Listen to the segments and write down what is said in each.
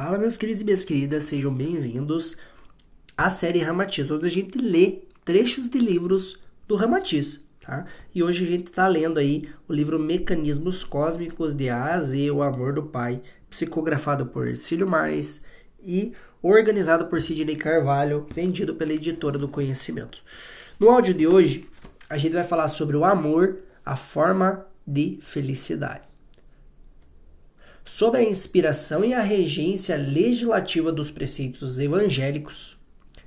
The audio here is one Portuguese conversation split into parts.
Fala, meus queridos e minhas queridas, sejam bem-vindos à série Ramatiz, onde a gente lê trechos de livros do Ramatiz, tá? E hoje a gente está lendo aí o livro Mecanismos Cósmicos de A a Z, O Amor do Pai, psicografado por Cílio Mais e organizado por Sidney Carvalho, vendido pela editora do Conhecimento. No áudio de hoje, a gente vai falar sobre o amor, a forma de felicidade sob a inspiração e a regência legislativa dos preceitos evangélicos.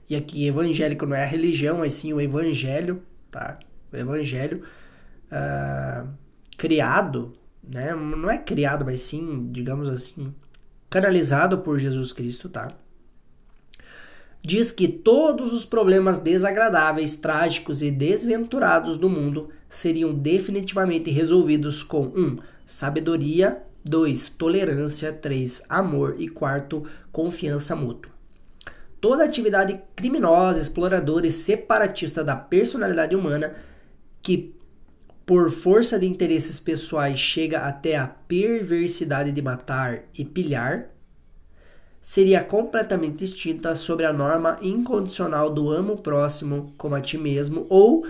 E aqui evangélico não é a religião, mas sim o evangelho, tá? O evangelho uh, criado, né? Não é criado, mas sim, digamos assim, canalizado por Jesus Cristo, tá? Diz que todos os problemas desagradáveis, trágicos e desventurados do mundo seriam definitivamente resolvidos com um sabedoria 2. Tolerância. 3. Amor. E quarto, confiança mútua. Toda atividade criminosa, exploradora e separatista da personalidade humana que, por força de interesses pessoais, chega até a perversidade de matar e pilhar, seria completamente extinta sobre a norma incondicional do amo próximo como a ti mesmo ou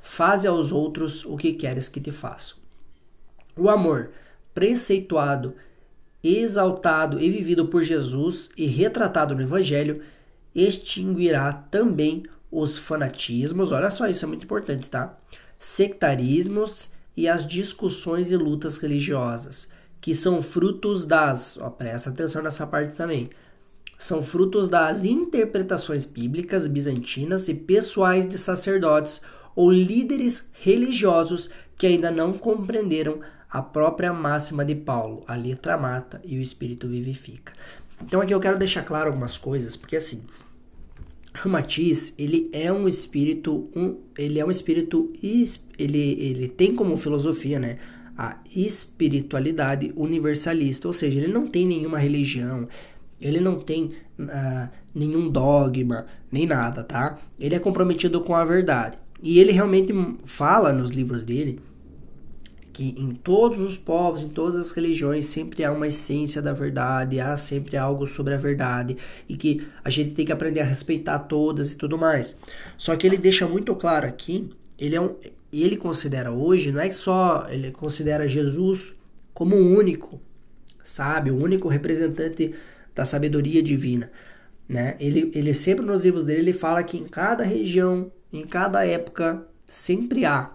faze aos outros o que queres que te façam. O amor preceituado, exaltado e vivido por Jesus e retratado no Evangelho, extinguirá também os fanatismos, olha só, isso é muito importante, tá? Sectarismos e as discussões e lutas religiosas, que são frutos das, ó, presta atenção nessa parte também, são frutos das interpretações bíblicas bizantinas e pessoais de sacerdotes ou líderes religiosos que ainda não compreenderam a própria máxima de Paulo, a letra mata e o espírito vivifica. Então aqui eu quero deixar claro algumas coisas, porque assim, Matiz, ele é um espírito, um, ele é um espírito, ele, ele tem como filosofia, né, a espiritualidade universalista, ou seja, ele não tem nenhuma religião, ele não tem uh, nenhum dogma, nem nada, tá? Ele é comprometido com a verdade. E ele realmente fala nos livros dele que em todos os povos, em todas as religiões, sempre há uma essência da verdade, há sempre algo sobre a verdade e que a gente tem que aprender a respeitar todas e tudo mais. Só que ele deixa muito claro aqui, ele é um, ele considera hoje, não é que só ele considera Jesus como o único, sabe, o único representante da sabedoria divina, né? Ele, ele sempre nos livros dele ele fala que em cada região, em cada época, sempre há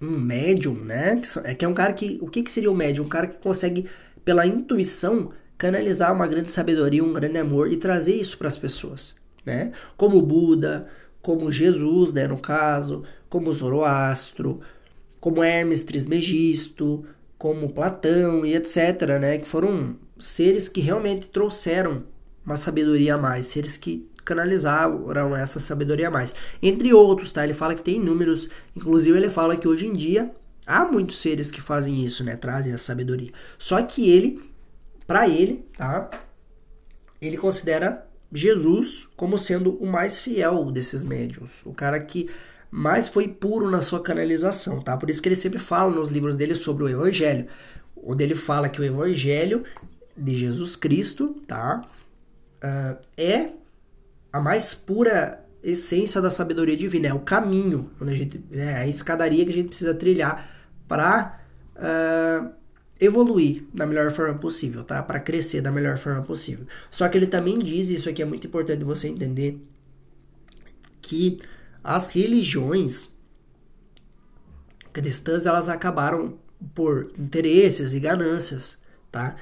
um médium, né? É que é um cara que. O que, que seria o um médium? Um cara que consegue, pela intuição, canalizar uma grande sabedoria, um grande amor e trazer isso para as pessoas, né? Como Buda, como Jesus, né? No caso, como Zoroastro, como Hermes Trismegisto, como Platão e etc, né? Que foram seres que realmente trouxeram uma sabedoria a mais, seres que canalizaram essa sabedoria mais. Entre outros, tá? Ele fala que tem números, inclusive ele fala que hoje em dia há muitos seres que fazem isso, né? Trazem essa sabedoria. Só que ele, para ele, tá? Ele considera Jesus como sendo o mais fiel desses médiums, o cara que mais foi puro na sua canalização, tá? Por isso que ele sempre fala nos livros dele sobre o evangelho, onde ele fala que o evangelho de Jesus Cristo, tá? Uh, é a mais pura essência da sabedoria divina, é o caminho, a, gente, é a escadaria que a gente precisa trilhar para uh, ah, evoluir da melhor forma possível, tá? Para crescer da melhor forma possível. Só que ele também diz, isso aqui é muito importante você entender, que as religiões cristãs elas acabaram por interesses e ganâncias, tá?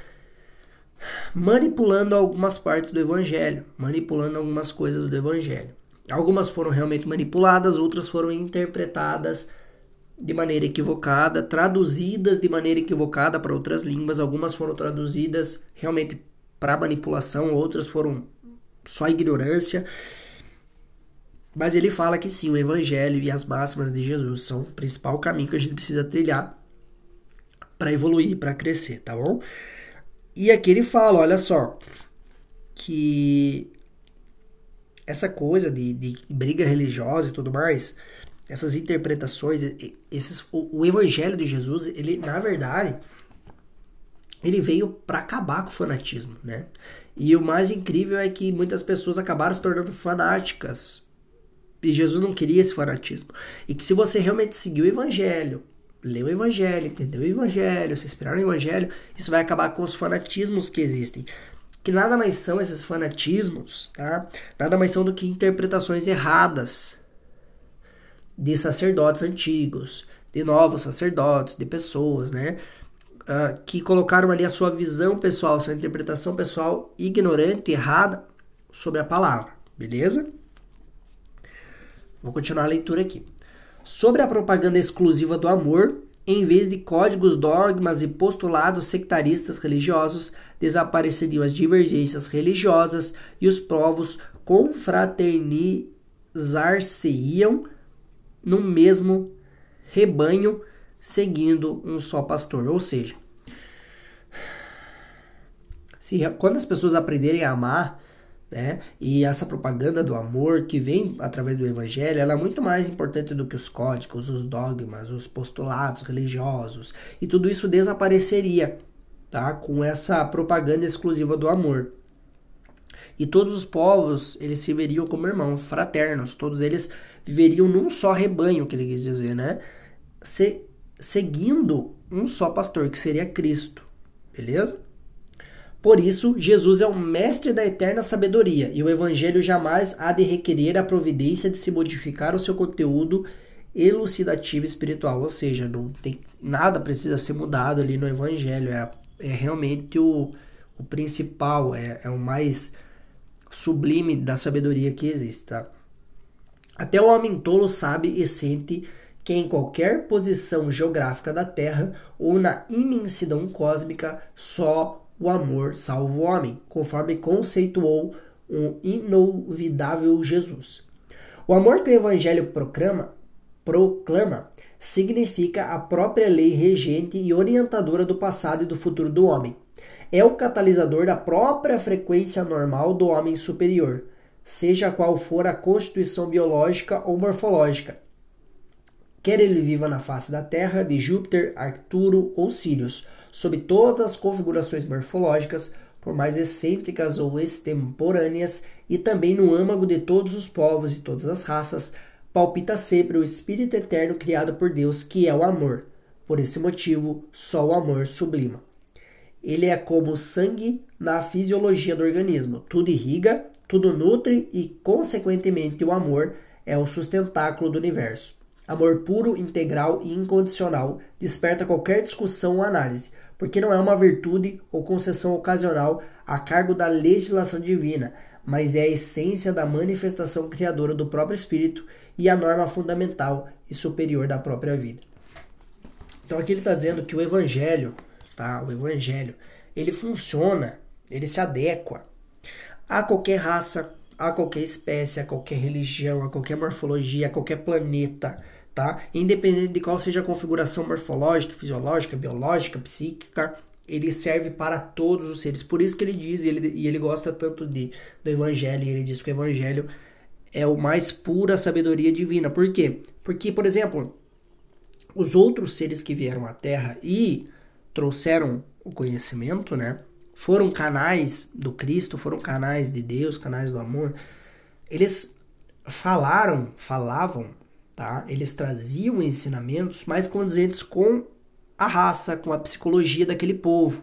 Manipulando algumas partes do evangelho, manipulando algumas coisas do evangelho. Algumas foram realmente manipuladas, outras foram interpretadas de maneira equivocada, traduzidas de maneira equivocada para outras línguas, algumas foram traduzidas realmente para manipulação, outras foram só ignorância. Mas ele fala que sim, o evangelho e as máximas de Jesus são o principal caminho que a gente precisa trilhar para evoluir, para crescer, tá bom? E aqui ele fala, olha só, que essa coisa de, de briga religiosa e tudo mais, essas interpretações, esses, o, o evangelho de Jesus, ele na verdade, ele veio para acabar com o fanatismo, né? E o mais incrível é que muitas pessoas acabaram se tornando fanáticas. E Jesus não queria esse fanatismo. E que se você realmente seguir o evangelho, ler o evangelho, entender o evangelho, se inspirar no evangelho, isso vai acabar com os fanatismos que existem. Que nada mais são esses fanatismos, tá? Nada mais são do que interpretações erradas de sacerdotes antigos, de novos sacerdotes, de pessoas, né? uh, que colocaram ali a sua visão pessoal, sua interpretação pessoal ignorante, errada sobre a palavra, beleza? Vou continuar a leitura aqui. Sobre a propaganda exclusiva do amor, em vez de códigos, dogmas e postulados sectaristas religiosos, desapareceriam as divergências religiosas e os povos confraternizar-se-iam no mesmo rebanho seguindo um só pastor. Ou seja, se, quando as pessoas aprenderem a amar, né, e essa propaganda do amor que vem através do evangelho, ela é muito mais importante do que os códigos, os dogmas, os postulados religiosos, e tudo isso desapareceria, tá? Com essa propaganda exclusiva do amor. E todos os povos, eles se veriam como irmãos, fraternos, todos eles viveriam num só rebanho, que ele quis dizer, né? Se, seguindo um só pastor, que seria Cristo. Beleza? Por isso, Jesus é o mestre da eterna sabedoria e o evangelho jamais há de requerer a providência de se modificar o seu conteúdo elucidativo espiritual, ou seja, não tem nada precisa ser mudado ali no evangelho, é, é realmente o, o principal, é, é o mais sublime da sabedoria que existe, tá? Até o homem tolo sabe e sente que em qualquer posição geográfica da Terra ou na imensidão cósmica, só o amor salva o homem, conforme conceituou um inovidável Jesus. O amor que o Evangelho proclama, proclama significa a própria lei regente e orientadora do passado e do futuro do homem. É o catalisador da própria frequência normal do homem superior, seja qual for a constituição biológica ou morfológica, quer ele viva na face da Terra, de Júpiter, Arcturo ou Sirius, sob todas as configurações morfológicas, por mais excêntricas ou extemporâneas, e também no âmago de todos os povos e todas as raças, palpita sempre o Espírito eterno criado por Deus, que é o amor. Por esse motivo, só o amor sublima. Ele é como o sangue na fisiologia do organismo. Tudo irriga, tudo nutre e, consequentemente, o amor é o sustentáculo do universo. Amor puro, integral e incondicional desperta qualquer discussão ou análise, porque não é uma virtude ou concessão ocasional a cargo da legislação divina, mas é a essência da manifestação criadora do próprio Espírito e a norma fundamental e superior da própria vida. Então aqui ele está dizendo que o Evangelho, tá? O Evangelho, ele funciona, ele se adequa a qualquer raça, a qualquer espécie, a qualquer religião, a qualquer morfologia, a qualquer planeta, tá? Independente de qual seja a configuração morfológica, fisiológica, biológica, psíquica, ele serve para todos os seres. Por isso que ele diz, e ele, e ele gosta tanto de, do evangelho, e ele diz que o evangelho é o mais pura sabedoria divina. Por quê? Porque, por exemplo, os outros seres que vieram à Terra e trouxeram o conhecimento, né? foram canais do Cristo, foram canais de Deus, canais do amor. Eles falaram, falavam, tá? Eles traziam ensinamentos mais condizentes com a raça, com a psicologia daquele povo,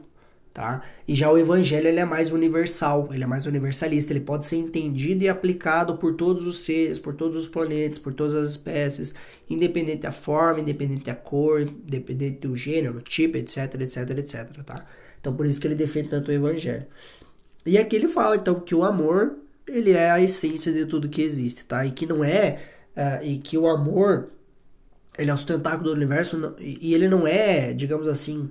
tá? E já o evangelho ele é mais universal, ele é mais universalista, ele pode ser entendido e aplicado por todos os seres, por todos os planetas, por todas as espécies, independente da forma, independente da cor, independente do gênero, tipo, etc, etc, etc, tá? Então por isso que ele defende tanto o evangelho. E aqui ele fala então que o amor, ele é a essência de tudo que existe, tá? E que não é uh, e que o amor ele é o sustentáculo do universo e ele não é, digamos assim,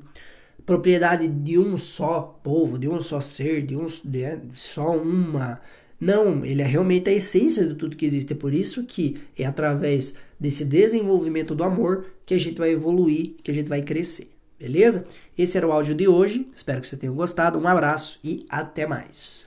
propriedade de um só povo, de um só ser, de um de só uma. Não, ele é realmente a essência de tudo que existe. É por isso que é através desse desenvolvimento do amor que a gente vai evoluir, que a gente vai crescer. Beleza? Esse era o áudio de hoje. Espero que você tenha gostado. Um abraço e até mais.